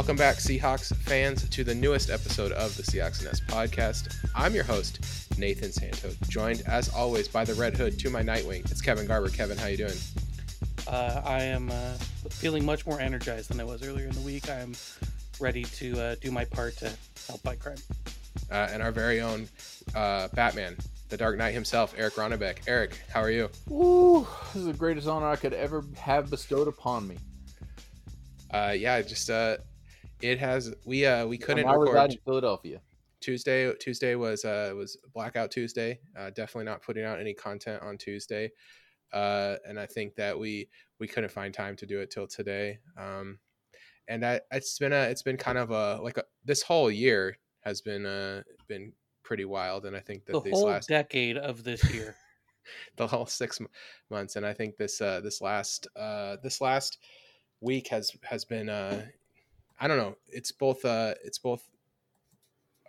Welcome back, Seahawks fans, to the newest episode of the Seahawks Nest podcast. I'm your host, Nathan Santo, joined as always by the Red Hood to my Nightwing. It's Kevin Garber. Kevin, how you doing? Uh, I am uh, feeling much more energized than I was earlier in the week. I'm ready to uh, do my part to help fight crime. Uh, and our very own uh, Batman, the Dark Knight himself, Eric Ronnebeck. Eric, how are you? Ooh, this is the greatest honor I could ever have bestowed upon me. Uh, yeah, just uh, it has we uh we couldn't I reside record in Philadelphia. Tuesday. Tuesday was uh was Blackout Tuesday. Uh, definitely not putting out any content on Tuesday. Uh, and I think that we we couldn't find time to do it till today. Um, and that it's been a it's been kind of a like a, this whole year has been uh been pretty wild. And I think that The these whole last decade of this year. the whole six m- months and i think this uh this last uh this last week has has been uh i don't know it's both uh it's both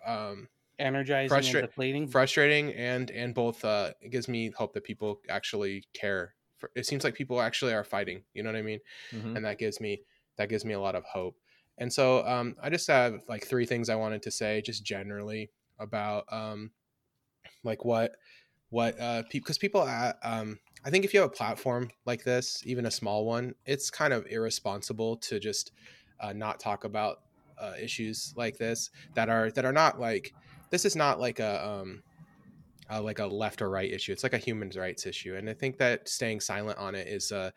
um energizing Frustra- and deflating. frustrating and and both uh it gives me hope that people actually care for, it seems like people actually are fighting you know what i mean Mhm. and that gives me that gives me a lot of hope and so um i just have like three things i wanted to say just generally about um like what what uh because people uh, um i think if you have a platform like this even a small one it's kind of irresponsible to just uh, not talk about uh, issues like this that are that are not like this is not like a um uh, like a left or right issue. It's like a human rights issue. And i think that staying silent on it is uh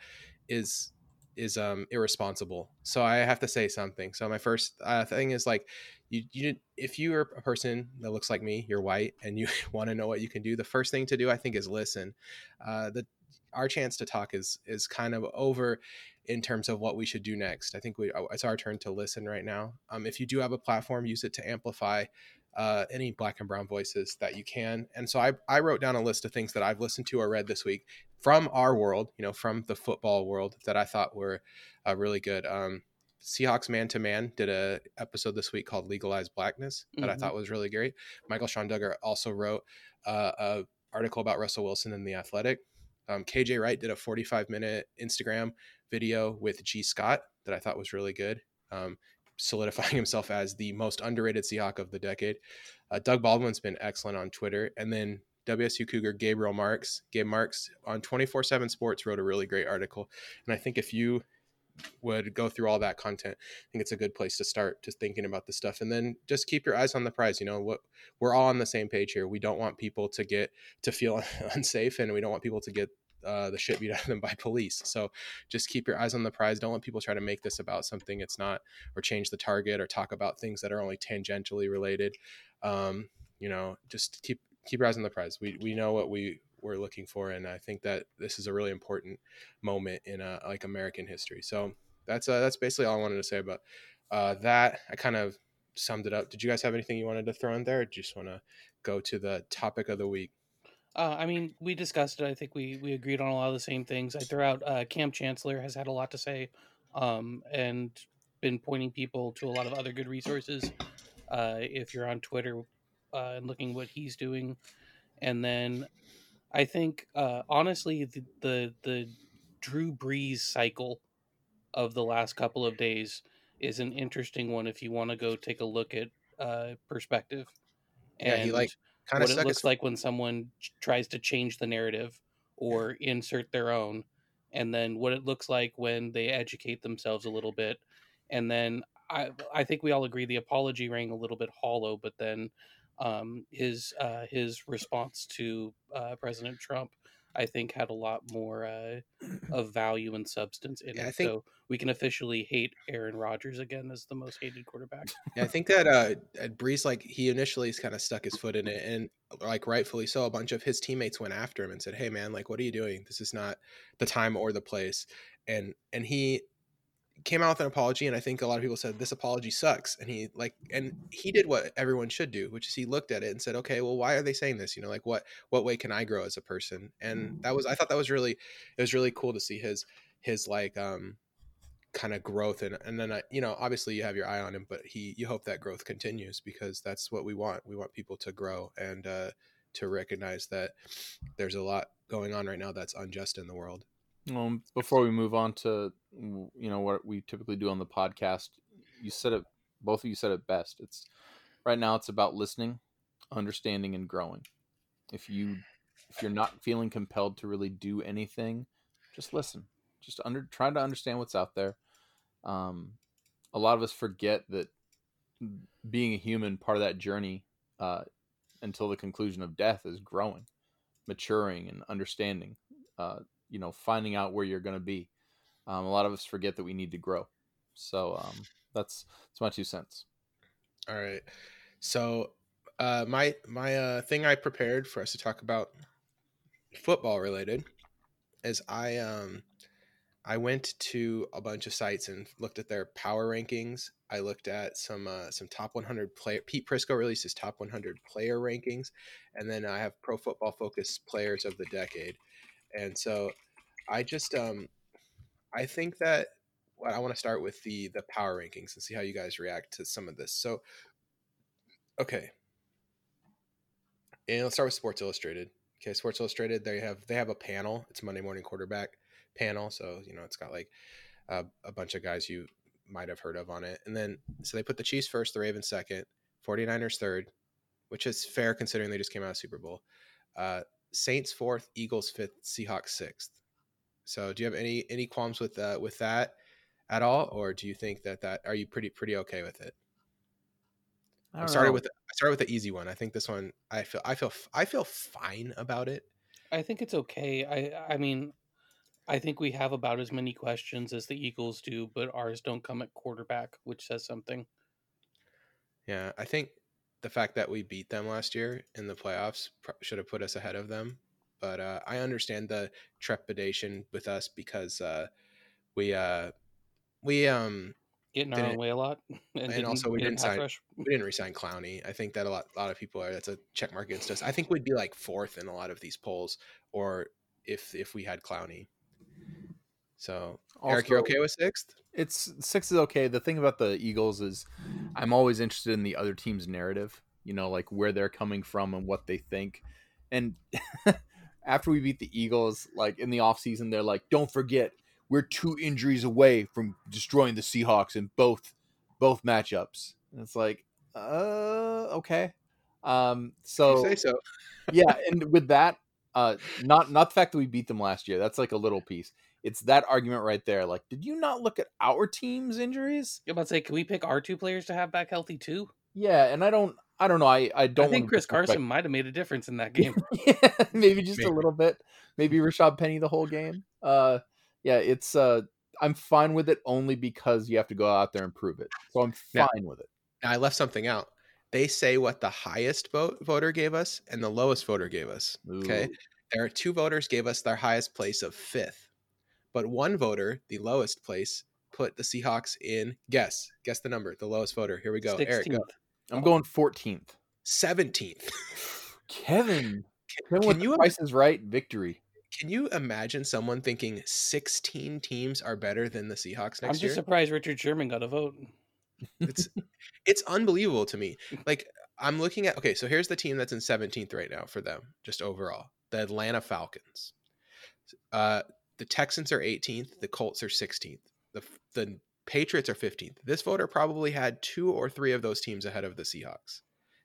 is is um irresponsible. So i have to say something. So my first uh, thing is like you you if you're a person that looks like me you're white and you want to know what you can do the first thing to do i think is listen. Uh the our chance to talk is is kind of over in terms of what we should do next i think we uh, it's our turn to listen right now um if you do have a platform use it to amplify uh, any black and brown voices that you can. And so I, I wrote down a list of things that I've listened to or read this week from our world, you know, from the football world that I thought were uh, really good. Um, Seahawks Man to Man did a episode this week called Legalize Blackness that I Mhm. thought was really great. Michael-Shawn Dugar also wrote uh, a article about Russell Wilson in the Athletic. Um, KJ Wright did a 45 minute Instagram video with Gee Scott that I thought was really good. Um, solidifying himself as the most underrated Seahawk of the decade. Uh, Doug Baldwin's been excellent on Twitter. And then WSU Cougar Gabriel Marks, Gabe Marks on 24 7 Sports wrote a really great article. And I think if you would go through all that content, I think it's a good place to start just thinking about this stuff. And then just keep your eyes on the prize. You know, what we're all on the same page here. We don't want people to get to feel unsafe and we don't want people to get uh, the shit beat out of them by police. So just keep your eyes on the prize. Don't let people try to make this about something it's not, or change the target, or talk about things that are only tangentially related. Um, you know, just keep keep your eyes on the prize. We we know what we we're looking for, and I think that this is a really important moment in uh, like American history. So that's uh, that's basically all I wanted to say about uh, that. I kind of summed it up. Did you guys have anything you wanted to throw in there? Or just want to go to the topic of the week? Uh, I mean, we discussed it. I think we, we agreed on a lot of the same things. I threw out uh, Kam Chancellor has had a lot to say um, and been pointing people to a lot of other good resources. Uh, if you're on Twitter uh, and looking what he's doing, and then I think uh, honestly the, the the Drew Brees cycle of the last couple of days is an interesting one if you want to go take a look at uh, perspective. Yeah, he, like, Kind what it looks his like when someone tries to change the narrative or insert their own and then what it looks like when they educate themselves a little bit and then i i think we all agree the apology rang a little bit hollow but then um his uh his response to uh president trump i think had a lot more uh of value and substance in Yeah, it think- so we can officially hate aaron rodgers again as the most hated quarterback Yeah, I think that uh, at Brees, like he initially kind of stuck his foot in it, and like rightfully so, a bunch of his teammates went after him and said, "Hey, man, like, what are you doing? This is not the time or the place." And and he came out with an apology, and I think a lot of people said this apology sucks. And he like, and he did what everyone should do, which is he looked at it and said, "Okay, well, why are they saying this? You know, like what what way can I grow as a person?" And that was I thought that was really it was really cool to see his his like um kind of growth and and then I, you know obviously you have your eye on him but he you hope that growth continues because that's what we want we want people to grow and uh to recognize that there's a lot going on right now that's unjust in the world Um, before we move on to you know what we typically do on the podcast, you said it. Both of you said it best. It's right now. It's about listening, understanding, and growing. If you if you're not feeling compelled to really do anything, just listen. Just under try to understand what's out there. Um, a lot of us forget that being a human, part of that journey uh, until the conclusion of death is growing, maturing, and understanding. Uh, you know, finding out where you're going to be. Um, a lot of us forget that we need to grow. So um, that's that's my two cents. All right. So uh, my my uh, thing I prepared for us to talk about football related is I um I went to a bunch of sites and looked at their power rankings. I looked at some uh, some top 100 player. Pete Prisco released his top 100 player rankings, and then I have Pro Football Focus players of the decade. And so, I just um, I think that well, I want to start with the the power rankings and see how you guys react to some of this. So, okay, and let's start with Sports Illustrated. Okay, Sports Illustrated they have they have a panel. It's Monday Morning Quarterback panel, so you know it's got like a bunch of guys you might have heard of on it. And then so they put the Chiefs first, the Ravens second, 49ers third, which is fair considering they just came out of Super Bowl. Uh, Saints fourth, Eagles fifth, Seahawks sixth. So do you have any any qualms with uh, with that at all, or do you think that that are you pretty pretty okay with it? I started know. with I started with the easy one. I think this one I feel I feel I feel fine about it. I think it's okay. I I mean, I think we have about as many questions as the Eagles do, but ours don't come at quarterback, which says something. Yeah, I think the fact that we beat them last year in the playoffs should have put us ahead of them. But uh, I understand the trepidation with us because uh, we uh, we um getting our own way a lot, and, and also we didn't sign rush. we didn't resign Clowney. I think that a lot a lot of people are that's a check mark against us. I think we'd be like fourth in a lot of these polls, or if if we had Clowney. So, also, Eric, you're okay with sixth? It's six is okay. The thing about the Eagles is, I'm always interested in the other team's narrative. You know, like where they're coming from and what they think. And after we beat the Eagles, like in the offseason, they're like, "Don't forget, we're two injuries away from destroying the Seahawks in both both matchups." And it's like, uh, okay. Um, so you say so. yeah, and with that, uh, not not the fact that we beat them last year. That's like a little piece it's that argument right there. Like, did you not look at our team's injuries? You're about to say, can we pick our two players to have back healthy too? Yeah, and I don't, I don't know. I, I don't. I think Chris Carson might have made a difference in that game. yeah, maybe just maybe. a little bit. Maybe Rashad Penny the whole game. Uh, yeah, it's. Uh, I'm fine with it only because you have to go out there and prove it. So I'm fine now, with it. I left something out. They say what the highest vote voter gave us and the lowest voter gave us. Ooh. Okay, there are two voters gave us their highest place of fifth. But one voter, the lowest place, put the Seahawks in guess. Guess the number. The lowest voter. Here we go. 16th. Eric, go. I'm going 14th. 17th. Kevin. Kevin can you Price is right victory. Can you imagine someone thinking 16 teams are better than the Seahawks next year? I'm just year? surprised Richard Sherman got a vote. It's it's unbelievable to me. Like I'm looking at okay, so here's the team that's in 17th right now for them, just overall. The Atlanta Falcons. Uh the Texans are 18th, the Colts are 16th, the the Patriots are 15th. This voter probably had two or three of those teams ahead of the Seahawks.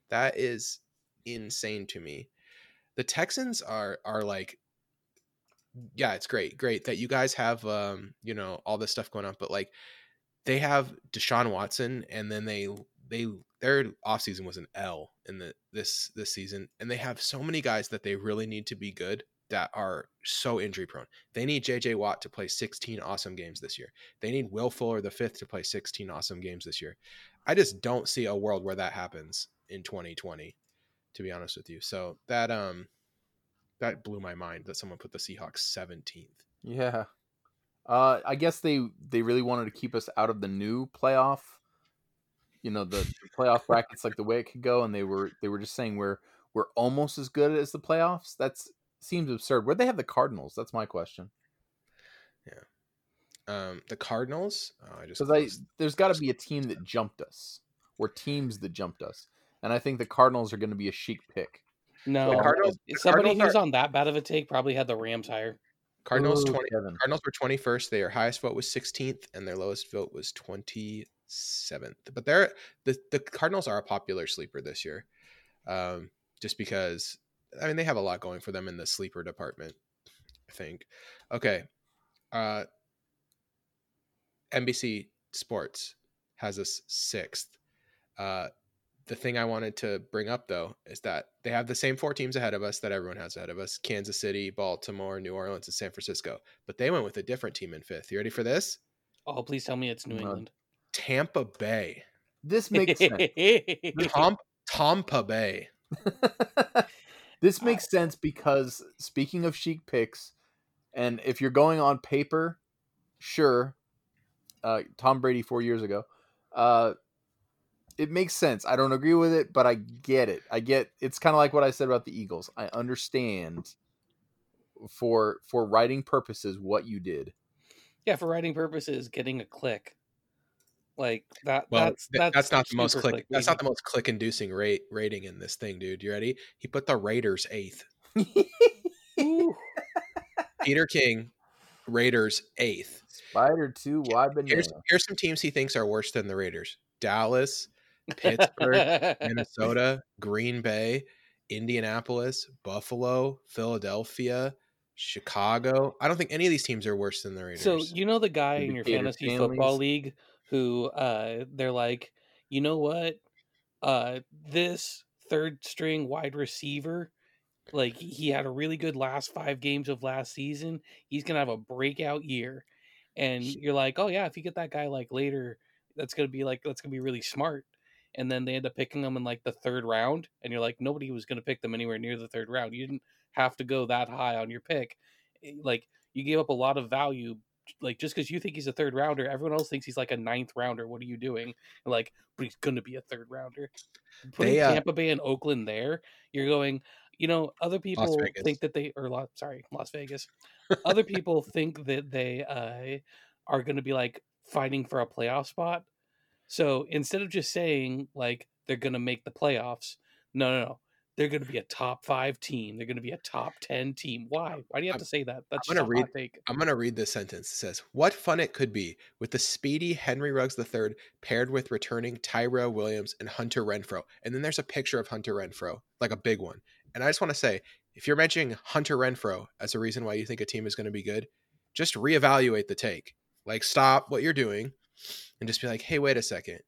That is insane to me. The Texans are are like yeah, it's great. Great that you guys have um, you know, all this stuff going on, but like they have Deshaun Watson and then they they their offseason was an L in the this this season and they have so many guys that they really need to be good that are so injury prone. They need JJ Watt to play 16 awesome games this year. They need Will Fuller the fifth to play 16 awesome games this year. I just don't see a world where that happens in 2020, to be honest with you. So that um that blew my mind that someone put the Seahawks 17th. Yeah. Uh I guess they they really wanted to keep us out of the new playoff. You know, the, the playoff brackets like the way it could go and they were they were just saying we're we're almost as good as the playoffs. That's seems absurd. Where they have the Cardinals? That's my question. Yeah. Um, the Cardinals. Oh, I just because there's got to be a team that jumped us, or teams that jumped us, and I think the Cardinals are going to be a chic pick. No, the Cardinals, somebody Cardinals who's are, on that bad of a take probably had the Rams higher. Cardinals Ooh, twenty. Kevin. Cardinals were twenty first. Their highest vote was sixteenth, and their lowest vote was twenty seventh. But they're the the Cardinals are a popular sleeper this year, um, just because I mean they have a lot going for them in the sleeper department. I think. Okay, uh, NBC Sports has us sixth. Uh, the thing I wanted to bring up though is that they have the same four teams ahead of us that everyone has ahead of us: Kansas City, Baltimore, New Orleans, and San Francisco. But they went with a different team in fifth. You ready for this? Oh, please tell me it's New No. England. Tampa Bay. This makes sense. Tom, Tampa Bay. this makes sense because speaking of chic picks, and if you're going on paper, sure, uh, Tom Brady four years ago, uh, it makes sense. I don't agree with it, but I get it. I get it's kind of like what I said about the Eagles. I understand for for writing purposes what you did. yeah, for writing purposes, getting a click. Like that. Well, that's, that's that's, not the most super click. That's not the most click-inducing rate rating in this thing, dude. You ready? He put the Raiders eighth. Peter King, Raiders eighth. Spider two, why banana? Here's here's some teams he thinks are worse than the Raiders: Dallas, Pittsburgh, Minnesota, Green Bay, Indianapolis, Buffalo, Philadelphia, Chicago. I don't think any of these teams are worse than the Raiders. So you know the guy in your Indicator fantasy football league who uh they're like, you know what? Uh this third string wide receiver, like he had a really good last five games of last season. He's gonna have a breakout year. And you're like, oh yeah, if you get that guy like later, that's gonna be like that's gonna be really smart. And then they end up picking them in like the third round, and you're like, nobody was gonna pick them anywhere near the third round. You didn't have to go that high on your pick. Eh, Like you gave up a lot of value like just because you think he's a third rounder, everyone else thinks he's like a ninth rounder. What are you doing? And like, but he's gonna be a third rounder. Putting They, uh, Tampa Bay and Oakland there, you're going. You know, other people think that they or Las, sorry, Las Vegas. other people think that they uh, are going to be like fighting for a playoff spot. So instead of just saying like they're going to make the playoffs, no, no, no. They're going to be a top five team. They're going to be a top ten team. Why? Why do you have I'm- to say that? That's I'm just gonna a read- take. I'm going to read this sentence. It says, What fun it could be with the speedy Henry Ruggs III paired with returning Tyrell Williams and Hunter Renfrow. And then there's a picture of Hunter Renfrow, like a big one. And I just want to say, if you're mentioning Hunter Renfrow as a reason why you think a team is going to be good, just reevaluate the take. Like, stop what you're doing and just be like, hey, wait a second.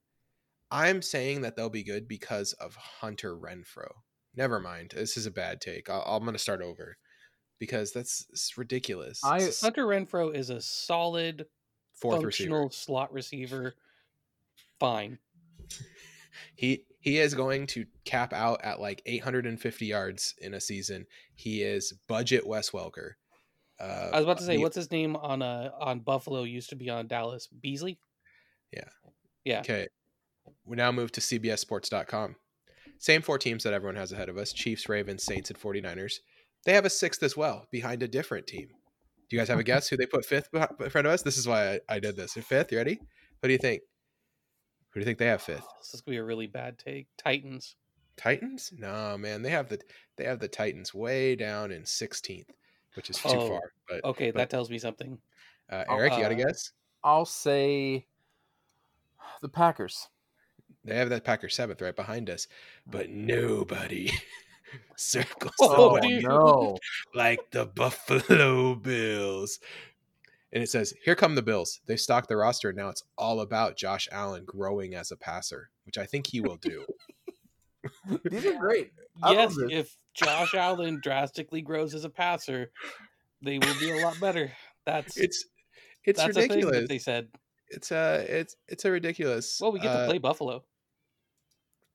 I'm saying that they'll be good because of Hunter Renfrow. Never mind. This is a bad take. I'll, I'm going to start over because that's it's ridiculous. I- It's Hunter Renfrow is a solid fourth receiver. slot receiver. Fine. He he is going to cap out at like 850 yards in a season. He is budget Wes Welker. Uh, I was about to say, he- what's his name on uh on Buffalo? Used to be on Dallas. Beasley. Yeah. Yeah. Okay. We now move to CBSSports.com. Same four teams that everyone has ahead of us Chiefs, Ravens, Saints, and 49ers. They have a sixth as well behind a different team. Do you guys have a guess who they put fifth in front of us? This is why I, I did this. Fifth, you ready? What do you think? Who do you think they have fifth? Oh, this is gonna be a really bad take. Titans. Titans? No, man. They have the they have the Titans way down in 16th, which is too Oh, far. But Okay, but- that tells me something. uh, Eric, you got a uh, guess? I'll say the Packers. They have that Packer seventh right behind us, but nobody circles Oh, the no! like the Buffalo Bills. And it says, "Here come the Bills. They stocked the roster. and Now it's all about Josh Allen growing as a passer, which I think he will do." These are great. I yes, if Josh Allen drastically grows as a passer, they will be a lot better. That's it's it's that's a thing ridiculous. that they said. It's uh it's it's a ridiculous. Well, we get uh, to play Buffalo.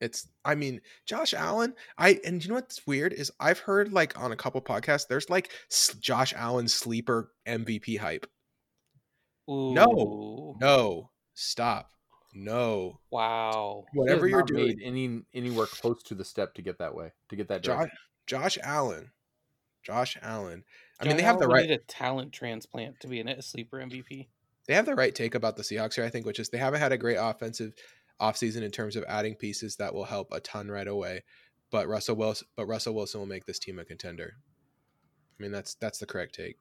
It's I mean, Josh Allen, I and you know what's weird is I've heard like on a couple podcasts there's like Josh Allen sleeper MVP hype. Ooh. no. No, stop. No. Wow. Whatever you're doing, any anywhere close to the step to get that way to get that Josh. Josh Allen. Josh Allen. I mean, they have the right a talent transplant to be a sleeper MVP. they have the right take about the Seahawks here, I think, which is they haven't had a great offensive offseason in terms of adding pieces that will help a ton right away. But Russell Wilson but Russell Wilson will make this team a contender. I mean that's that's the correct take.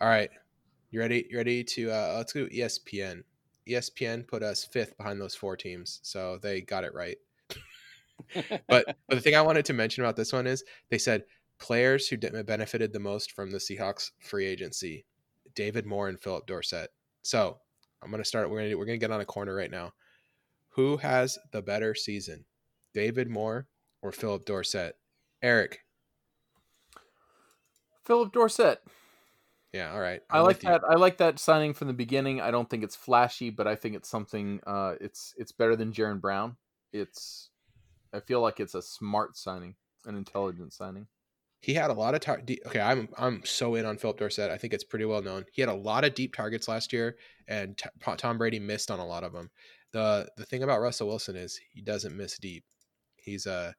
All right. You ready? You ready to uh let's go ESPN. ESPN put us fifth behind those four teams, so they got it right. But but the thing I wanted to mention about this one is they said players who benefited the most from the Seahawks free agency: David Moore and Phillip Dorsett. So I'm gonna start. We're gonna we're gonna get on a corner right now. Who has the better season, David Moore or Phillip Dorsett? Eric. Phillip Dorsett. Yeah, all right. I like with you. that. I like that signing from the beginning. I don't think it's flashy, but I think it's something. Uh, it's it's better than Jaron Brown. It's. I feel like it's a smart signing, an intelligent signing. he had a lot of tar- okay i'm i'm so in on phillip dorsett i think it's pretty well known he had a lot of deep targets last year and t- tom brady missed on a lot of them the the thing about russell wilson is he doesn't miss deep. He's uh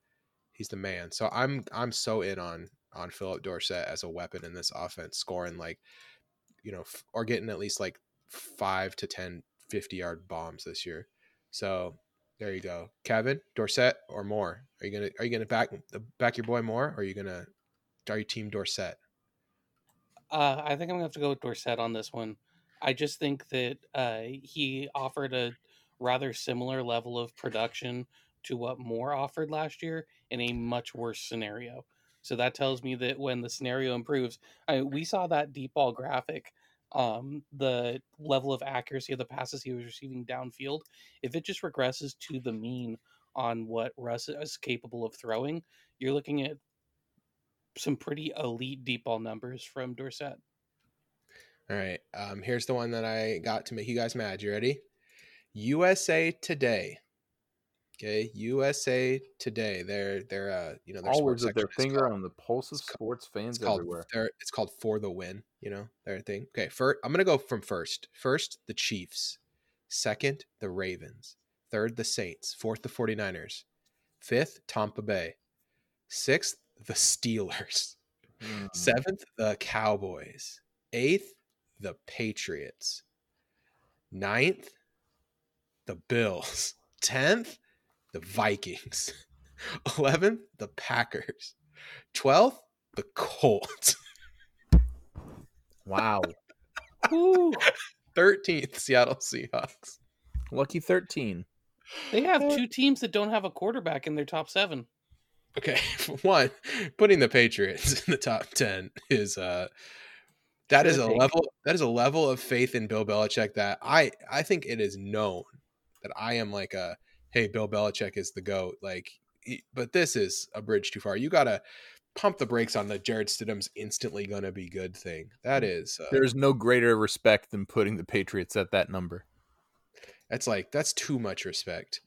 he's the man. So i'm i'm so in on on phillip dorsett as a weapon in this offense scoring like you know f- or getting at least like 5 to 10 50 yard bombs this year. So there you go. Kevin dorsett or Moore? Are you gonna are you gonna back back your boy Moore or are you gonna are you team Dorsett? Uh, I think I'm gonna have to go with Dorsett on this one. I just think that uh, he offered a rather similar level of production to what Moore offered last year in a much worse scenario. So that tells me that when the scenario improves, I, we saw that deep ball graphic, um, the level of accuracy of the passes he was receiving downfield. If it just regresses to the mean on what Russ is capable of throwing, you're looking at some pretty elite deep ball numbers from Dorsett. All right. Um, here's the one that I got to make you guys mad. You ready? USA Today. Okay, USA Today. They're they're uh you know their Always with their finger called- on the pulse of called- sports fans it's called everywhere. it's called for the win. You know their thing. Okay, first I'm gonna go from first. First the Chiefs. Second the Ravens. Third the Saints. Fourth the 49ers. Fifth Tampa Bay. Sixth the Steelers. Mm. Seventh, the Cowboys. Eighth, the Patriots. Ninth, the Bills. Tenth, the Vikings. Eleventh, the Packers. Twelfth, the Colts. Wow, Thirteenth, Seattle Seahawks. lucky thirteen. they have two teams that don't have a quarterback in their top seven. Okay, one, putting the Patriots in the top ten is uh that is a level that is a level of faith in Bill Belichick that I I think it is known that I am like a hey Bill Belichick is the goat like he- but this is a bridge too far. You gotta pump the brakes on the Jarrett Stidham's instantly gonna be good thing. That is uh, There's no greater respect than putting the Patriots at that number. that's like that's too much respect.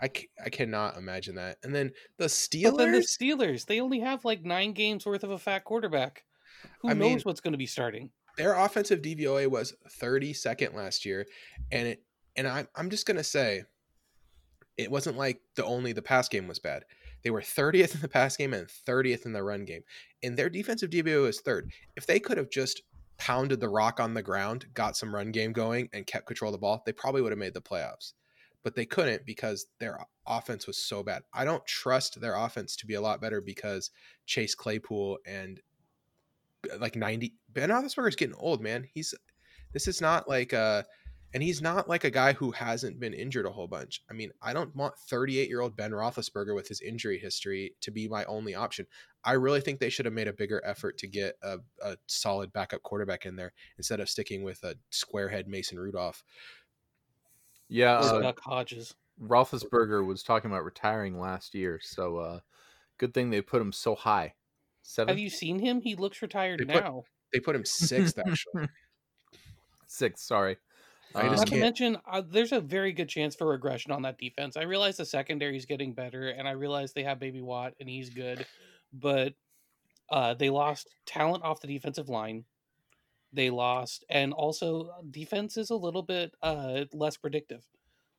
I, I cannot imagine that. And then the Steelers. But then the Steelers, they only have like nine games worth of a fat quarterback. Who I knows mean- what's going to be starting? their offensive DVOA was 32nd last year, and it and I'm I'm just gonna say, it wasn't like the only the pass game was bad. They were 30th in the pass game and 30th in the run game, and their defensive DVOA is third. If they could have just pounded the rock on the ground, got some run game going, and kept control of the ball, they probably would have made the playoffs. But they couldn't because their offense was so bad. I don't trust their offense to be a lot better because Chase Claypool and like 90 Ben Roethlisberger's getting old, man. He's this is not like uh and he's not like a guy who hasn't been injured a whole bunch. I mean, I don't want 38 year old Ben Roethlisberger with his injury history to be my only option. I really think they should have made a bigger effort to get a, a solid backup quarterback in there instead of sticking with a squarehead Mason Rudolph. Yeah, Or uh, Duck Hodges. Roethlisberger was talking about retiring last year, so uh, good thing they put him so high. Seven, Have you seen him? He looks retired They put- now. They put him sixth, actually. six. Sorry, I just Not Um, to can't- mention, uh, there's a very good chance for regression on that defense. I realize the secondary is getting better, and I realize they have Baby Watt, and he's good, but uh, they lost talent off the defensive line. They lost, and also uh, defense is a little bit uh, less predictive.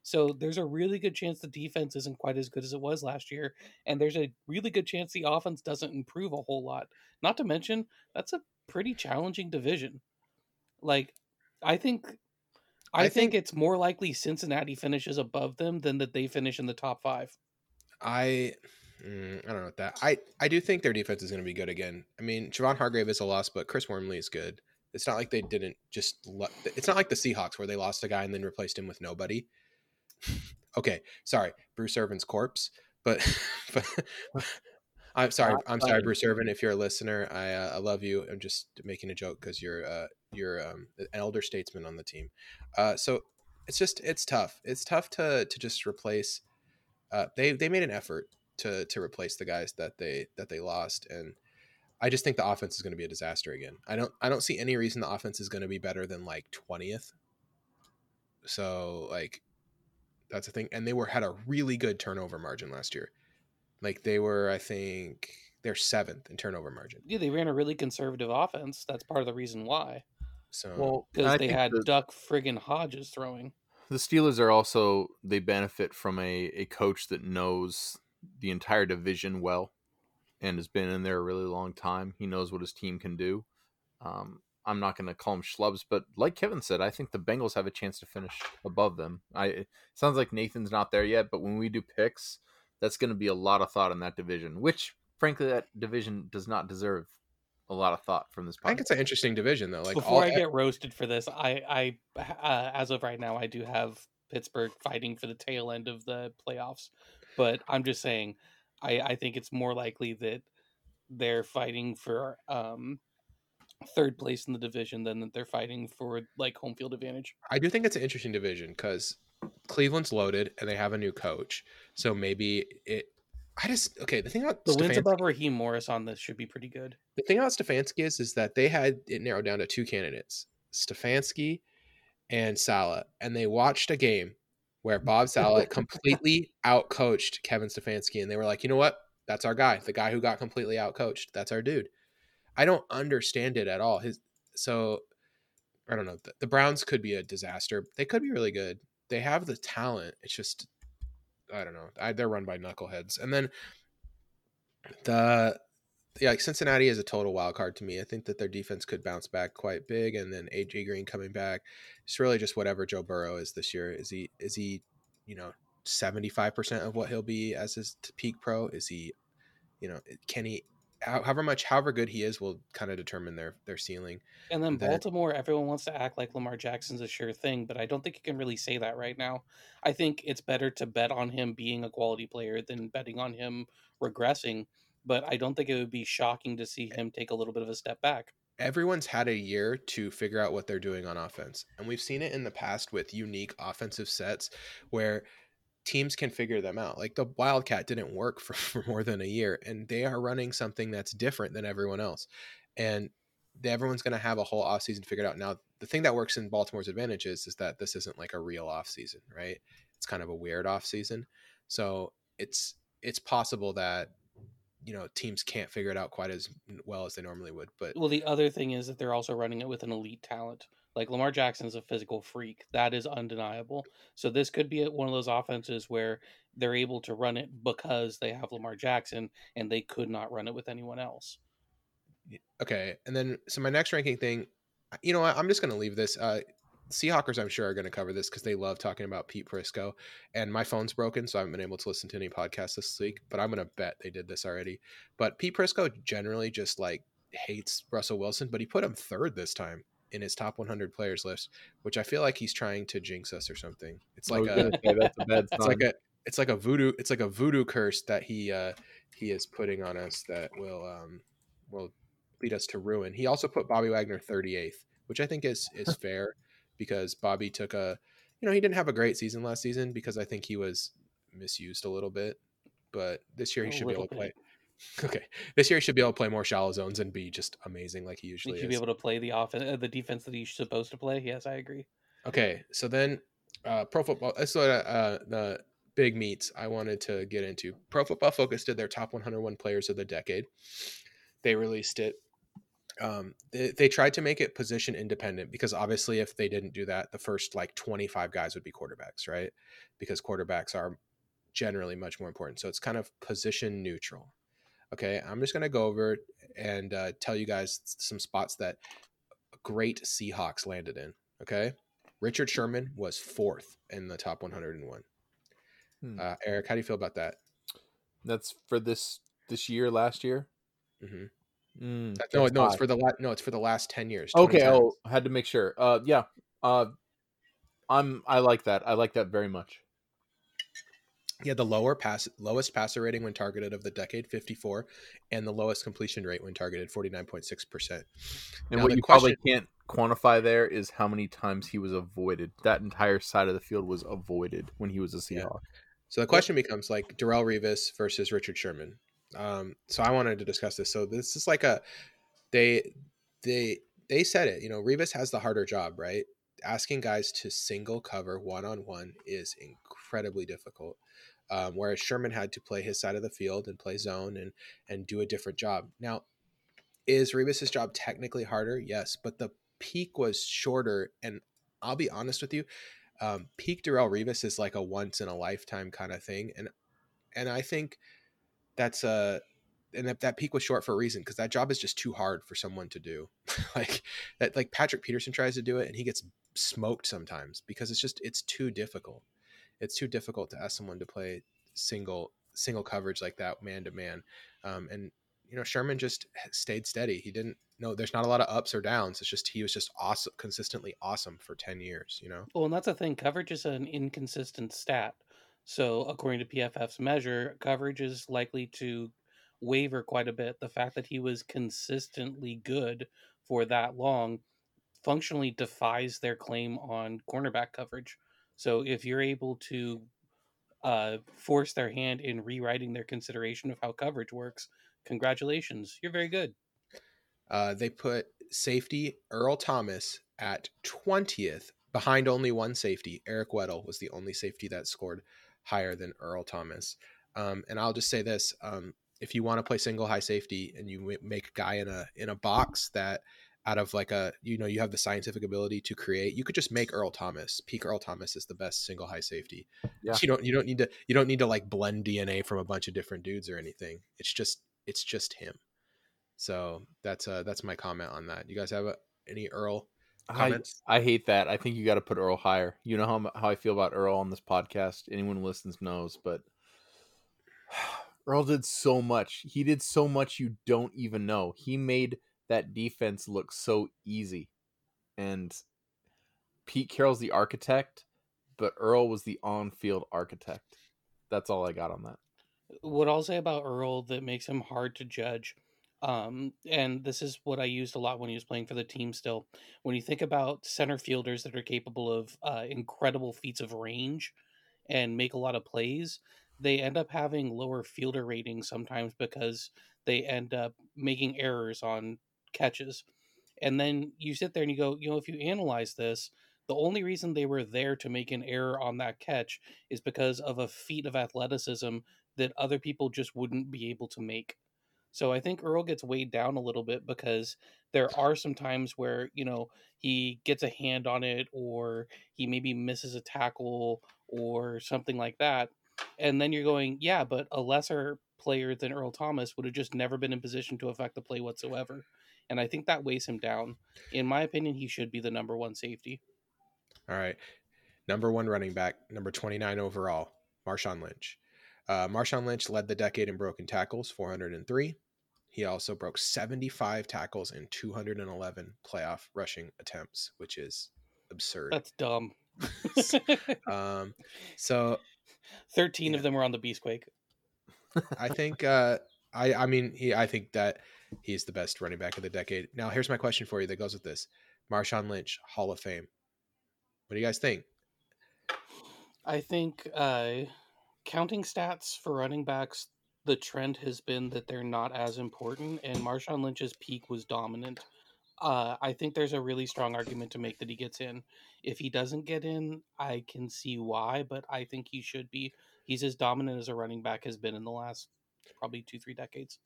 So there's a really good chance the defense isn't quite as good as it was last year, and there's a really good chance the offense doesn't improve a whole lot. Not to mention, that's a pretty challenging division. Like, I think I, I think, think- it's more likely Cincinnati finishes above them than that they finish in the top five. I mm, I don't know what that. I I do think their defense is going to be good again. I mean, Javon Hargrave is a loss, but Chris Wormley is good. It's not like they didn't just. Let, it's not like the Seahawks where they lost a guy and then replaced him with nobody. okay, sorry, Bruce Irvin's corpse, but but I'm sorry, Not I'm sorry. Bruce Irvin. If you're a listener, I uh, I love you. I'm just making a joke because you're uh you're um, an elder statesman on the team. Uh, so it's just it's tough. It's tough to to just replace. Uh, they they made an effort to to replace the guys that they that they lost, and I just think the offense is going to be a disaster again. I don't I don't see any reason the offense is going to be better than like twentieth. So like that's a thing, and they were had a really good turnover margin last year. Like they were, I think they're seventh in turnover margin. Yeah, they ran a really conservative offense. That's part of the reason why. So Well, Because they had the- Duck friggin' Hodges throwing. the Steelers are also they benefit from a, a coach that knows the entire division well and has been in there a really long time. He knows what his team can do. Um, I'm not going to call them schlubs, but like Kevin said, I think the Bengals have a chance to finish above them. I it sounds like Nathan's not there yet, but when we do picks, that's going to be a lot of thought in that division, which frankly that division does not deserve a lot of thought from this I think it's an interesting division though. Like Before all, I get roasted for this, I, I uh, as of right now, I do have Pittsburgh fighting for the tail end of the playoffs. But I'm just saying, I, I think it's more likely that they're fighting for um, third place in the division than that they're fighting for like home field advantage. I do think it's an interesting division because Cleveland's loaded and they have a new coach. So maybe it. I just okay. The thing about The wins above Raheem Morris on this should be pretty good. the thing about Stefanski is, is that they had it narrowed down to two candidates, Stefanski and Saleh, and they watched a game where Bob Saleh completely outcoached Kevin Stefanski, and they were like, you know what? That's our guy, the guy who got completely outcoached. That's our dude. I don't understand it at all. His so I don't know. The, the Browns could be a disaster. They could be really good. They have the talent. It's just I don't know. I, they're run by knuckleheads, and then the yeah, like Cincinnati is a total wild card to me. I think that their defense could bounce back quite big, and then AJ Green coming back. It's really just whatever Joe Burrow is this year. Is he is he, you know, seventy five percent of what he'll be as his peak pro? Is he, you know, can he? How- However much, however good he is, will kind of determine their their ceiling. And then that- Baltimore, everyone wants to act like Lamar Jackson's a sure thing, but I don't think you can really say that right now. I think it's better to bet on him being a quality player than betting on him regressing. But I don't think it would be shocking to see him take a little bit of a step back. everyone's had a year to figure out what they're doing on offense. And we've seen it in the past with unique offensive sets where teams can figure them out. Like the Wildcat didn't work for, for more than a year, and they are running something that's different than everyone else. And everyone's going to have a whole offseason figured out. Now, the thing that works in Baltimore's advantage is, is that this isn't like a real offseason, right? It's kind of a weird offseason. So it's it's possible that you know teams can't figure it out quite as well as they normally would but Well, the other thing is that they're also running it with an elite talent. Like Lamar Jackson's a physical freak. That is undeniable. So this could be one of those offenses where they're able to run it because they have Lamar Jackson and they could not run it with anyone else. Okay, and then so my next ranking thing, you know, I'm just going to leave this. Uh, Seahawkers, I'm sure, are going to cover this because they love talking about Pete Prisco. And my phone's broken, so I haven't been able to listen to any podcasts this week. But I'm going to bet they did this already. But Pete Prisco generally just like hates Russell Wilson, but he put him third this time in his top 100 players list, which I feel like he's trying to jinx us or something. It's like a say that's a bad it's like a it's like a voodoo it's like a voodoo curse that he uh he is putting on us that will um will lead us to ruin. He also put bobby wagner 38th which i think is is fair because bobby took a you know he didn't have a great season last season because i think he was misused a little bit but this year he A should be able to play okay this year he should be able to play more shallow zones and be just amazing like he usually. He should is be able to play the offense, uh, the defense that he's supposed to play. Yes, I agree. Okay, so then uh, pro football. That's what uh, the big meets I wanted to get into. Pro Football Focus did their top 101 players of the decade. They released it. Um, they, they tried to make it position independent because obviously, if they didn't do that, the first like 25 guys would be quarterbacks, right? Because quarterbacks are generally much more important. So it's kind of position neutral. Okay, I'm just gonna go over and uh, tell you guys some spots that great Seahawks landed in. Okay, Richard Sherman was fourth in the top 101. Hmm. Uh, Eric, how do you feel about that? That's for this this year, last year. hmm Mm, That- no, no, it's for the la- no, it's for the last ten years. Okay, oh, I had to make sure. Uh, yeah. Uh, I'm. I like that. I like that very much. He had the lower pass, lowest passer rating when targeted of the decade, 54, and the lowest completion rate when targeted, 49.6%. And Now, what you probably can't quantify there is how many times he was avoided. That entire side of the field was avoided when he was a Yeah. So the question becomes like Darrelle Revis versus Richard Sherman. Um, so I wanted to discuss this. So this is like a they they they said it. You know, Revis has the harder job, right? Asking guys to single cover one on one is incredibly difficult. Um, whereas Sherman had to play his side of the field and play zone and and do a different job. Now, is Revis's job technically harder? Yes, but the peak was shorter. And I'll be honest with you, um, peak Darrelle Revis is like a once in a lifetime kind of thing, and and I think that's a and that, that peak was short for a reason because that job is just too hard for someone to do. like that, like Patrick Peterson tries to do it and he gets smoked sometimes because it's just it's too difficult. It's too difficult to ask someone to play single single coverage like that man to man. Um, and you know Sherman just stayed steady. He didn't no. There's not a lot of ups or downs. It's just he was just awesome, consistently awesome for ten years. You know. Well, and that's the thing. Coverage is an inconsistent stat. So, according to PFF's measure, coverage is likely to waver quite a bit. The fact that he was consistently good for that long functionally defies their claim on cornerback coverage. So, if you're able to uh, force their hand in rewriting their consideration of how coverage works, congratulations, you're very good. Uh, they put safety Earl Thomas at 20th behind only one safety. Eric Weddle was the only safety that scored higher than Earl Thomas. Um, and I'll just say this: um, if you want to play single high safety and you make a guy in a in a box that out of like a you know you have the scientific ability to create, you could just make Earl Thomas. Peak Earl Thomas is the best single high safety. Yeah. You don't you don't need to you don't need to like blend DNA from a bunch of different dudes or anything. It's just it's just him. So that's uh that's my comment on that. You guys have uh any Earl I, comments? I hate that. I think you got to put Earl higher. You know how how I feel about Earl on this podcast. Anyone who listens knows, but Earl did so much. He did so much you don't even know. He made that defense look so easy. And Pete Carroll's the architect, but Earl was the on-field architect. That's all I got on that. what I'll say about Earl that makes him hard to judge, um, and this is what I used a lot when he was playing for the team still. When you think about center fielders that are capable of uh, incredible feats of range and make a lot of plays, they end up having lower fielder ratings sometimes because they end up making errors on catches. And then you sit there and you go, you know, if you analyze this, the only reason they were there to make an error on that catch is because of a feat of athleticism that other people just wouldn't be able to make. So I think Earl gets weighed down a little bit because there are some times where, you know, he gets a hand on it or he maybe misses a tackle or something like that. And then you're going, yeah, but a lesser player than Earl Thomas would have just never been in position to affect the play whatsoever. And I think that weighs him down. In my opinion, he should be the number one safety. All right. Number one running back, number 29 overall, Marshawn Lynch. Uh, Marshawn Lynch led the decade in broken tackles, 403. He also broke 75 tackles in 211 playoff rushing attempts, which is absurd. That's dumb. Um, so 13 Yeah. of them were on the Beastquake. I think, uh, I, I mean, he, I think that he's the best running back of the decade. Now, here's my question for you that goes with this Marshawn Lynch, Hall of Fame. What do you guys think? I think uh, counting stats for running backs, the trend has been that they're not as important, and Marshawn Lynch's peak was dominant. Uh, I think there's a really strong argument to make that he gets in. If he doesn't get in, I can see why, but I think he should be. He's as dominant as a running back has been in the last probably two, three decades.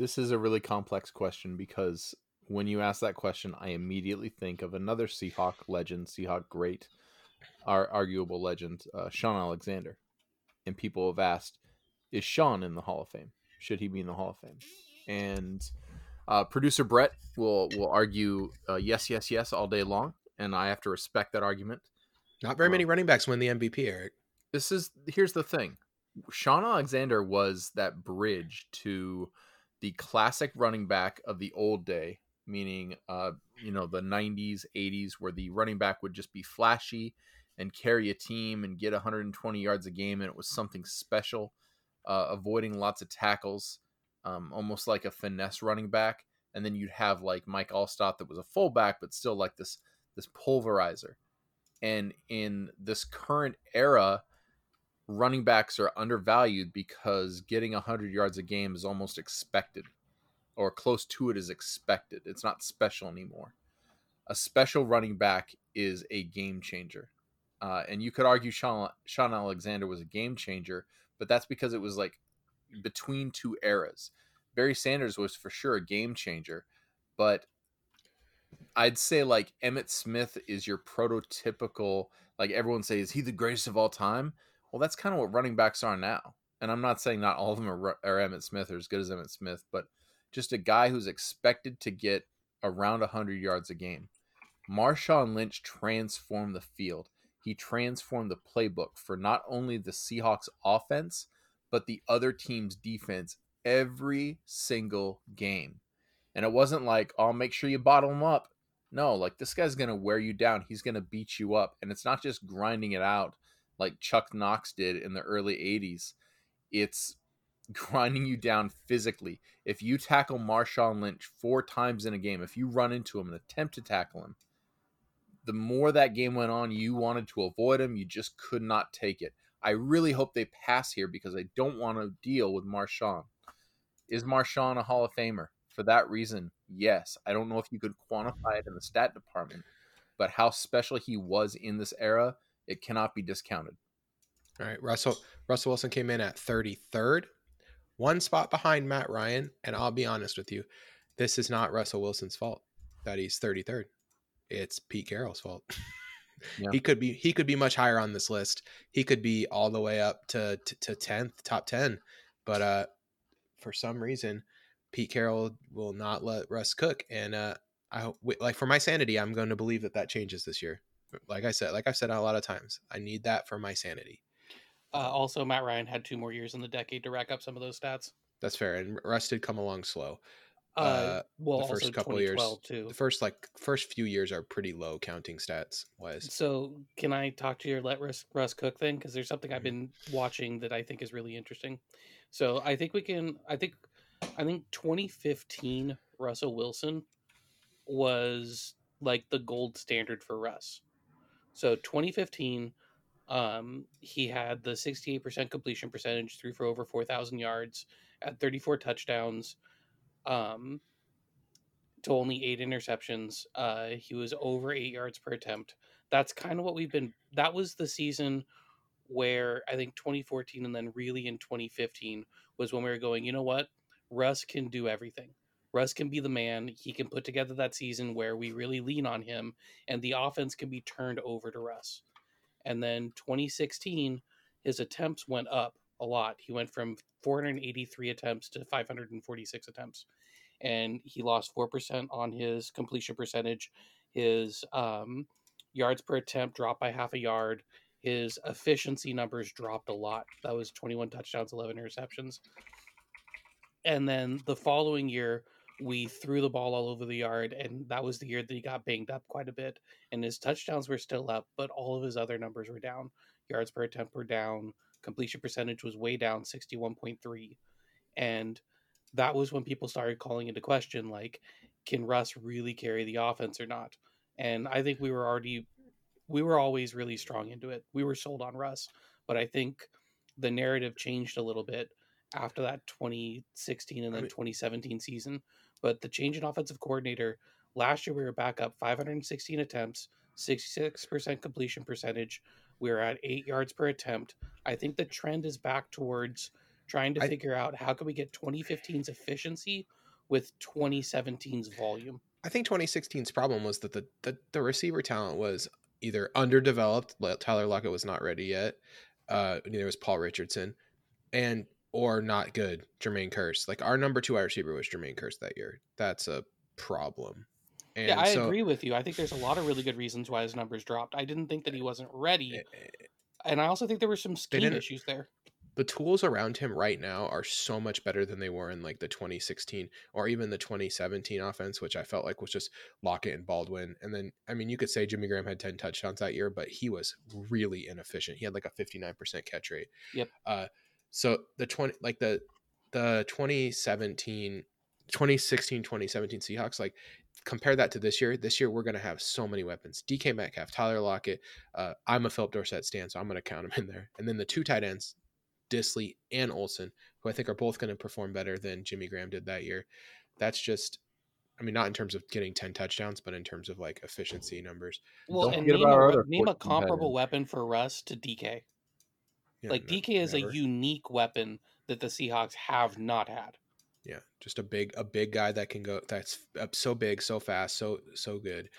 This is a really complex question because when you ask that question, I immediately think of another Seahawk legend, Seahawk great, our arguable legend, uh, Shaun Alexander. And people have asked, is Shaun in the Hall of Fame? Should he be in the Hall of Fame? And uh, producer Brett will will argue uh, yes, yes, yes all day long, and I have to respect that argument. Not very Uh, many running backs win the MVP, Eric. this is here's the thing Shaun Alexander was that bridge to the classic running back of the old day, meaning uh, you know the 90s, 80s, where the running back would just be flashy and carry a team and get 120 yards a game, and it was something special. Uh, avoiding lots of tackles, um, almost like a finesse running back. And then you'd have like Mike Alstott that was a fullback, but still like this this pulverizer. And in this current era, running backs are undervalued because getting 100 yards a game is almost expected or close to it is expected. It's not special anymore. A special running back is a game changer. Uh, and you could argue Shaun, Shaun Alexander was a game changer, but that's because it was like between two eras. Barry Sanders was for sure a game changer, but I'd say like Emmitt Smith is your prototypical like everyone says is he the greatest of all time? Well, that's kind of what running backs are now. And I'm not saying not all of them are, are Emmitt Smith or as good as Emmitt Smith, but just a guy who's expected to get around 100 yards a game. Marshawn Lynch transformed the field. He transformed the playbook for not only the Seahawks offense, but the other team's defense every single game. And it wasn't like, oh, make sure you bottle him up. No, like this guy's going to wear you down. He's going to beat you up. And it's not just grinding it out like Chuck Knox did in the early 80s. It's grinding you down physically. If you tackle Marshawn Lynch four times in a game, if you run into him and attempt to tackle him, the more that game went on, you wanted to avoid him. You just could not take it. I really hope they pass here because I don't want to deal with Marshawn. Is Marshawn a Hall of Famer? For that reason, yes. I don't know if you could quantify it in the stat department, but how special he was in this era, it cannot be discounted. All right, Russell Russell Wilson came in at 33rd, one spot behind Matt Ryan, and I'll be honest with you, this is not Russell Wilson's fault that he's 33rd. It's Pete Carroll's fault. Yeah. He could be he could be much higher on this list. He could be all the way up to to tenth, top ten. But uh, for some reason, Pete Carroll will not let Russ cook, and uh, I hope like for my sanity, I'm going to believe that that changes this year. Like I said, like I've said a lot of times, I need that for my sanity. Uh, also, Matt Ryan had two more years in the decade to rack up some of those stats. That's fair, and Russ did come along slow. Uh, uh, well, the first couple years, too. The first like first few years are pretty low counting stats wise. So, can I talk to your let Russ, Russ cook thing? Because there's something I've mm-hmm. been watching that I think is really interesting. So, I think we can. I think, I think 2015 Russell Wilson was like the gold standard for Russ. So, 2015, um, he had the 68% completion percentage, threw for over 4,000 yards, at 34 touchdowns um, to only eight interceptions. Uh, he was over eight yards per attempt. That's kind of what we've been. That was the season where I think 2014 and then really in 2015 was when we were going, you know what? Russ can do everything. Russ can be the man. He can put together that season where we really lean on him and the offense can be turned over to Russ. And then 2016, his attempts went up a lot. He went from 483 attempts to 546 attempts, and he lost four percent on his completion percentage. His um, yards per attempt dropped by half a yard. His efficiency numbers dropped a lot. That was 21 touchdowns, 11 interceptions. And then the following year, we threw the ball all over the yard, and that was the year that he got banged up quite a bit. And his touchdowns were still up, but all of his other numbers were down. Yards per attempt were down completion percentage was way down 61.3 and that was when people started calling into question like can russ really carry the offense or not and i think we were already we were always really strong into it we were sold on russ but i think the narrative changed a little bit after that 2016 and then 2017 season but the change in offensive coordinator last year we were back up 516 attempts 66% completion percentage we're at eight yards per attempt. I think the trend is back towards trying to I, figure out how can we get 2015's efficiency with 2017's volume. I think 2016's problem was that the, the, the receiver talent was either underdeveloped. Tyler Lockett was not ready yet. Uh, neither was Paul Richardson, and or not good. Jermaine Kearse. Like our number two wide receiver was Jermaine Kearse that year. That's a problem. And yeah, I so, agree with you. I think there's a lot of really good reasons why his numbers dropped. I didn't think that he wasn't ready, eh, eh, and I also think there were some scheme issues there. the tools around him right now are so much better than they were in like the 2016 or even the 2017 offense, which I felt like was just Lockett and Baldwin. And then, I mean, you could say Jimmy Graham had 10 touchdowns that year, but he was really inefficient. He had like a 59% catch rate. Yep. Uh, so the 20, like the, the 2017, 2016, 2017 Seahawks, like compare that to this year. This year, we're going to have so many weapons. DK Metcalf, Tyler Lockett. Uh, I'm a Phillip Dorsett stand, so I'm going to count him in there. And then the two tight ends, Dissly and Olsen who I think are both going to perform better than Jimmy Graham did that year. That's just, I mean, not in terms of getting 10 touchdowns, but in terms of like efficiency numbers. Well, Don't and name, a, name a comparable weapon for Russ to DK. Yeah, like DK is a unique weapon that the Seahawks have not had. Yeah, just a big a big guy that can go. That's up so big, so fast, so so good.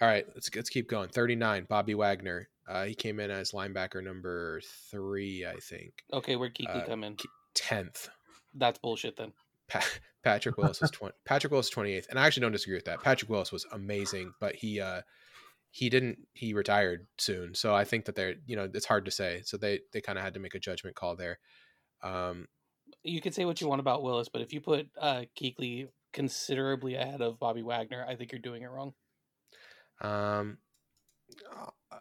All right, let's let's keep going. Thirty nine, Bobby Wagner. Uh, he came in as linebacker number three, I think. Okay, where'd Kuechly Uh, come in? Tenth. That's bullshit then. Pa- Patrick Willis was twenty. Patrick Willis twenty eighth, and I actually don't disagree with that. Patrick Willis was amazing, but he uh he didn't he retired soon, so I think that they're you know it's hard to say. So they they kind of had to make a judgment call there. Um, You could say what you want about Willis, but if you put uh, Kuechly considerably ahead of Bobby Wagner, I think you're doing it wrong. Um, uh,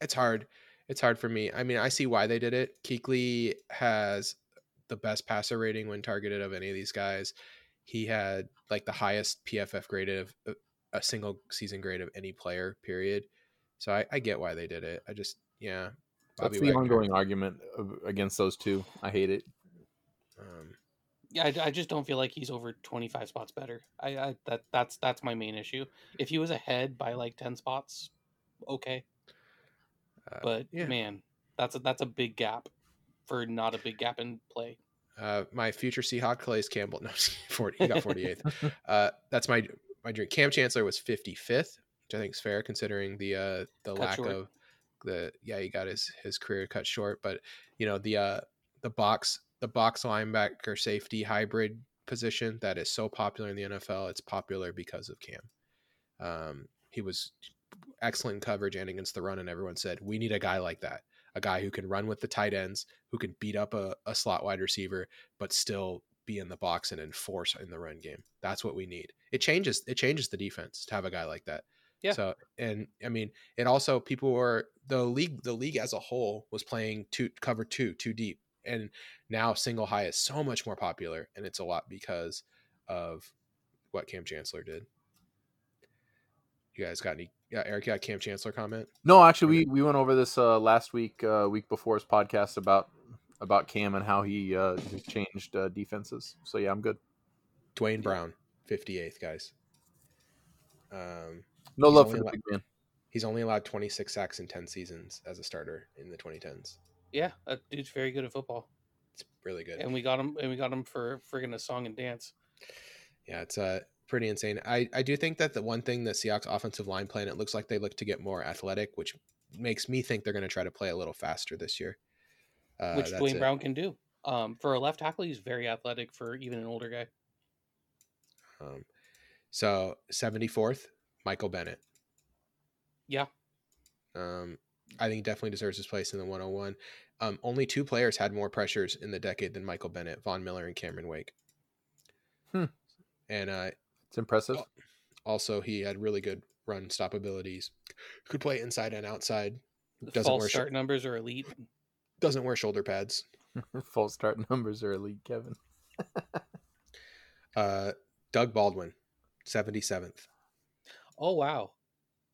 it's hard. It's hard for me. I mean, I see why they did it. Kuechly has the best passer rating when targeted of any of these guys. He had like the highest PFF grade of uh, a single season grade of any player. Period. So I, I get why they did it. I just yeah. That's the Wagner, ongoing argument of, against those two. I hate it. Um, Yeah, I, I just don't feel like he's over 25 spots better. I, I that that's that's my main issue. If he was ahead by like 10 spots, okay. uh, But yeah. man, that's a that's a big gap for not a big gap in play. Uh, my future Seahawk Calais Campbell. No, 40, he got 48th. uh, that's my my drink. Kam Chancellor was 55th, which I think is fair considering the uh, the Cut lack short. of the yeah he got his his career cut short. But you know the uh, the box the box linebacker safety hybrid position that is so popular in the NFL. It's popular because of Kam. Um, he was excellent coverage and against the run, and everyone said we need a guy like that, a guy who can run with the tight ends, who can beat up a, a slot wide receiver, but still be in the box and enforce in the run game. That's what we need. It changes it changes the defense to have a guy like that. Yeah. So and I mean it also people were the league the league as a whole was playing two cover two too deep and now single high is so much more popular and it's a lot because of what Kam Chancellor did. You guys got any? Yeah, Eric, you got a Kam Chancellor comment? No, actually, we, we went over this uh, last week, uh, week before his podcast about about Kam and how he uh, changed uh, defenses. So yeah, I'm good. Duane Brown, fifty eighth, guys. Um, No love only for the allowed- big man. he's only allowed twenty six sacks in ten seasons as a starter in the twenty tens. Yeah, that dude's very good at football, It's really good. and we got him, and we got him for friggin' a song and dance. Yeah, it's uh pretty insane. I I do think that the one thing the Seahawks offensive line plan it looks like they look to get more athletic, which makes me think they're going to try to play a little faster this year. Uh, which Duane it. Brown can do. Um, for a left tackle, he's very athletic for even an older guy. Um, so seventy fourth, Michael Bennett. Yeah, Um, I think he definitely deserves his place in the 101. Um, only two players had more pressures in the decade than Michael Bennett, Von Miller and Cameron Wake. Hmm. And uh, It's impressive. Also, he had really good run stop abilities. Could play inside and outside. the Doesn't false wear sh- numbers are elite. Doesn't wear shoulder pads. False start numbers are elite, Kevin. Uh, Doug Baldwin, 77th. Oh wow,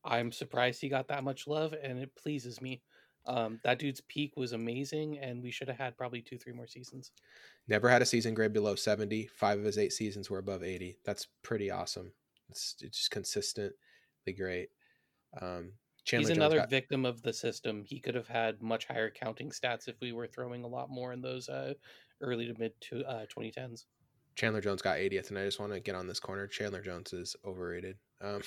I'm surprised he got that much love, and it pleases me. Um, that dude's peak was amazing, and we should have had probably two, three more seasons. Never had a season grade below 70. Five of his eight seasons were above 80. That's pretty awesome. It's, it's just consistently great. Um, Chandler He's another got- victim of the system. He could have had much higher counting stats if we were throwing a lot more in those uh, early to mid to uh, 2010s. Chandler Jones got 80th, and I just want to get on this corner. Chandler Jones is overrated. Um,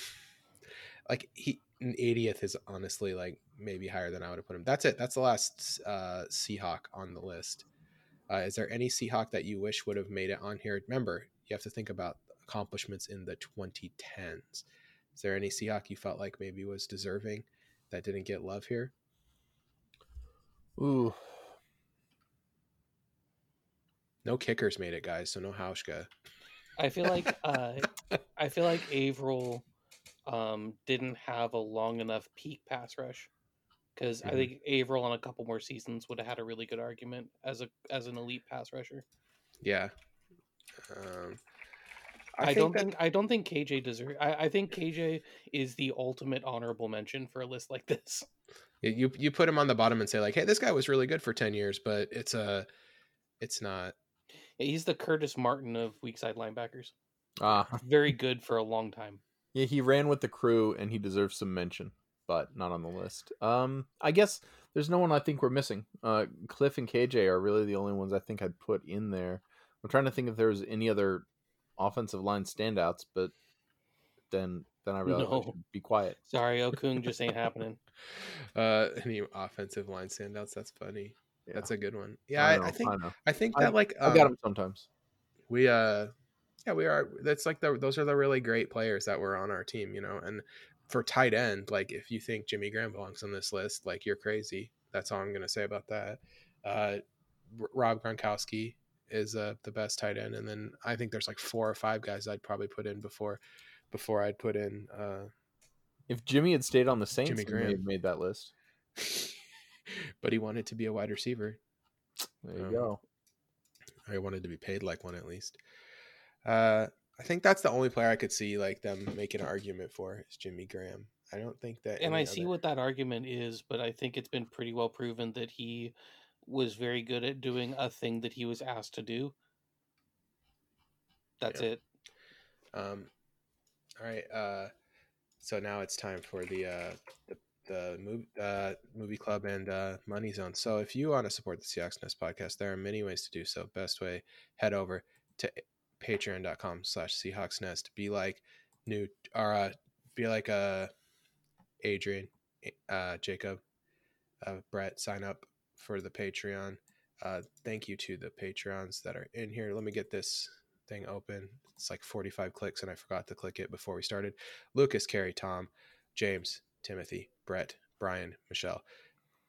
like he an 80th is honestly like maybe higher than I would have put him. That's it. That's the last uh, Seahawk on the list. Uh, is there any Seahawk that you wish would have made it on here? Remember, you have to think about accomplishments in the 2010s. Is there any Seahawk you felt like maybe was deserving that didn't get love here? Ooh. No kickers made it, guys. So no Hauschka. I feel like uh, I feel like Avril um, didn't have a long enough peak pass rush because I Mhm. think Avril on a couple more seasons would have had a really good argument as a as an elite pass rusher. Yeah. Um, I, don't that- think I don't think KJ deserves. I, I think KJ is the ultimate honorable mention for a list like this. you you put him on the bottom and say like, hey, this guy was really good for ten years, but it's a, it's not. He's the Curtis Martin of weak side linebackers. Ah, Very good for a long time. yeah, he ran with the crew and he deserves some mention, but not on the list. Um, I guess there's no one I think we're missing. Uh, Cliff and KJ are really the only ones I think I'd put in there. I'm trying to think if there's any other offensive line standouts, but then then I realize I No. should be quiet. Sorry, Okung just ain't happening. Uh, any offensive line standouts? That's funny. Yeah. That's a good one. Yeah, I, know, I think I. I think I- that like I got them sometimes. we uh yeah we are that's like the those are the really great players that were on our team you know and for tight end like if you think jimmy graham belongs on this list like you're crazy that's all i'm gonna say about that uh R- rob gronkowski is uh the best tight end and then i think there's like four or five guys i'd probably put in before before i'd put in uh If Jimmy had stayed on the Saints, Jimmy he may Graham. have made that list. but he wanted to be a wide receiver There you Um, go. I wanted to be paid like one at least. Uh, I think that's the only player I could see like them making an argument for is Jimmy Graham. I don't think that. and any I see other- what that argument is, but I think it's been pretty well proven that he was very good at doing a thing that he was asked to do. That's Yeah. it. Um, all right. Uh, so now it's time for the uh, the, the movie uh, movie club and uh, money zone. So if you want to support the Seahawks Nest podcast, there are many ways to do so. Best way, head over to patreon.com slash Seahawks Nest. Be like new or uh, be like uh, Adrian, uh, Jacob, uh, Brett. Sign up for the Patreon. Uh, thank you to the Patreons that are in here. Let me get this thing open. It's like 45 clicks, and I forgot to click it before we started. Lucas, Carrie, Tom, James, Timothy, Brett, Brian, Michelle,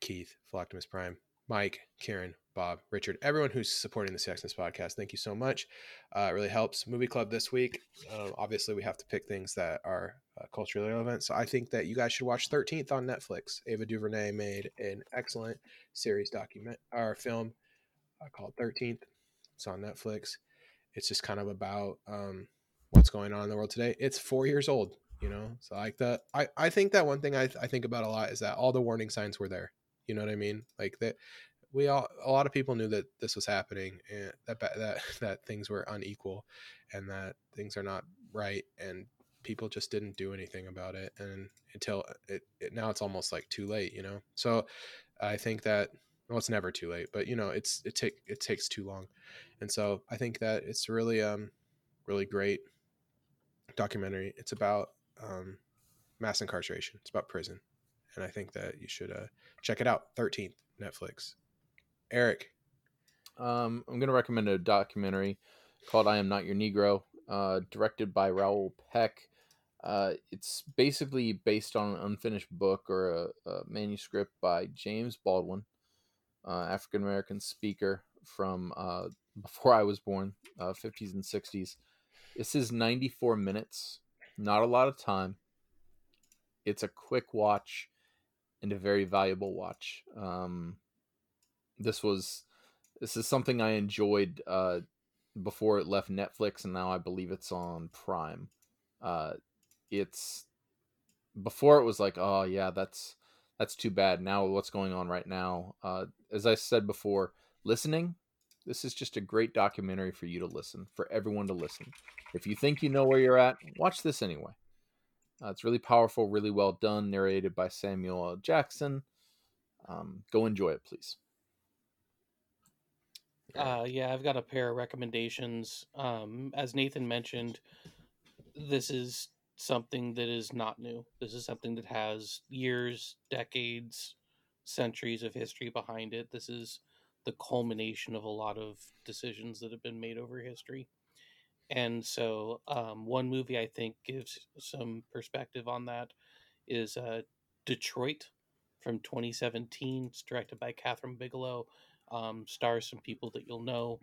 Keith, Flocktimus Prime, Mike, Karen, Bob, Richard, everyone who's supporting the Sexness podcast. Thank you so much. Uh, it really helps. Movie Club this week. Um, obviously, we have to pick things that are uh, culturally relevant. So I think that you guys should watch 13th on Netflix. Ava DuVernay made an excellent series document or film uh, called 13th. It's on Netflix. It's just kind of about um, what's going on in the world today. It's four years old, you know. So like that, I I think that one thing I I think about a lot is that all the warning signs were there. You know what I mean? Like that, we all a lot of people knew that this was happening and that that that things were unequal, and that things are not right, and people just didn't do anything about it. And until it, it now it's almost like too late, you know. So I think that well, it's never too late, but you know, it's it take it takes too long, and so I think that it's really um really great documentary. It's about um, mass incarceration. It's about prison, and I think that you should uh, check it out. Thirteenth Netflix. Eric, Um, I'm going to recommend a documentary called "I Am Not Your Negro," uh, directed by Raoul Peck. Uh, it's basically based on an unfinished book or a, a manuscript by James Baldwin, uh, African American speaker from uh, before I was born, uh, 50s and 60s. This is 94 minutes, not a lot of time. It's a quick watch and a very valuable watch. Um, this was this is something I enjoyed uh, before it left Netflix, and now I believe it's on Prime. Uh, it's before it was like, oh yeah, that's that's too bad. Now what's going on right now? Uh, as I said before, listening. This is just a great documentary for you to listen, for everyone to listen. If you think you know where you're at, watch this anyway. Uh, it's really powerful, really well done, narrated by Samuel L. Jackson. Um, go enjoy it, please. Uh, yeah, I've got a pair of recommendations. Um, as Nathan mentioned, this is something that is not new. This is something that has years, decades, centuries of history behind it. This is the culmination of a lot of decisions that have been made over history. And so, um, one movie I think gives some perspective on that is uh, Detroit from 2017. It's directed by Kathryn Bigelow um, stars some people that you'll know.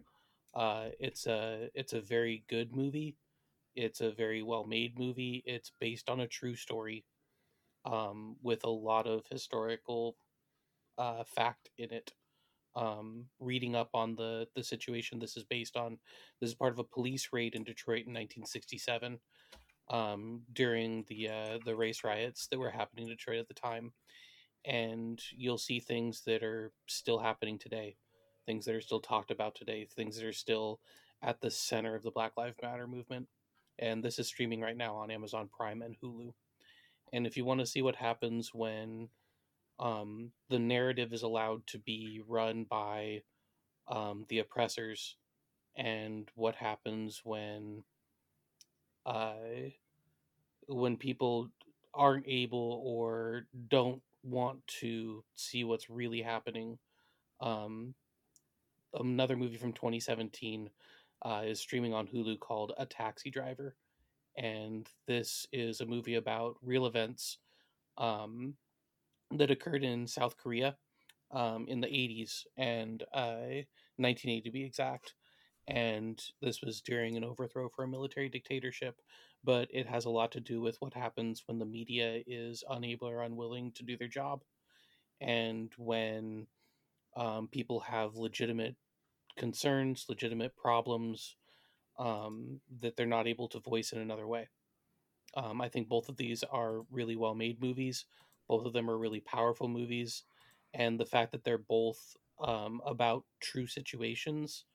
Uh, it's a it's a very good movie. It's a very well made movie. It's based on a true story, um, with a lot of historical uh, fact in it. Um, reading up on the the situation this is based on, this is part of a police raid in Detroit in 1967 um, during the uh, the race riots that were happening in Detroit at the time, and you'll see things that are still happening today, things that are still talked about today, things that are still at the center of the Black Lives Matter movement. And this is streaming right now on Amazon Prime and Hulu. And if you want to see what happens when um, the narrative is allowed to be run by um, the oppressors, and what happens when uh, when people aren't able or don't want to see what's really happening. Um, another movie from 2017 uh, is streaming on Hulu called A Taxi Driver. And this is a movie about real events um, that occurred in South Korea um, in the 80s and uh, 1980 to be exact. And this was during an overthrow for a military dictatorship but it has a lot to do with what happens when the media is unable or unwilling to do their job and when um, people have legitimate concerns, legitimate problems um, that they're not able to voice in another way. Um, I think both of these are really well made movies. Both of them are really powerful movies. And the fact that they're both um, about true situations,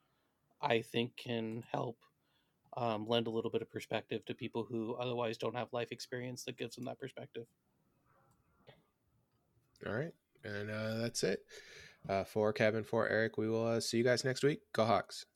I think, can help um, lend a little bit of perspective to people who otherwise don't have life experience that gives them that perspective. All right. And uh, that's it. Uh, for Kevin, for Eric, we will uh, see you guys next week. Go Hawks.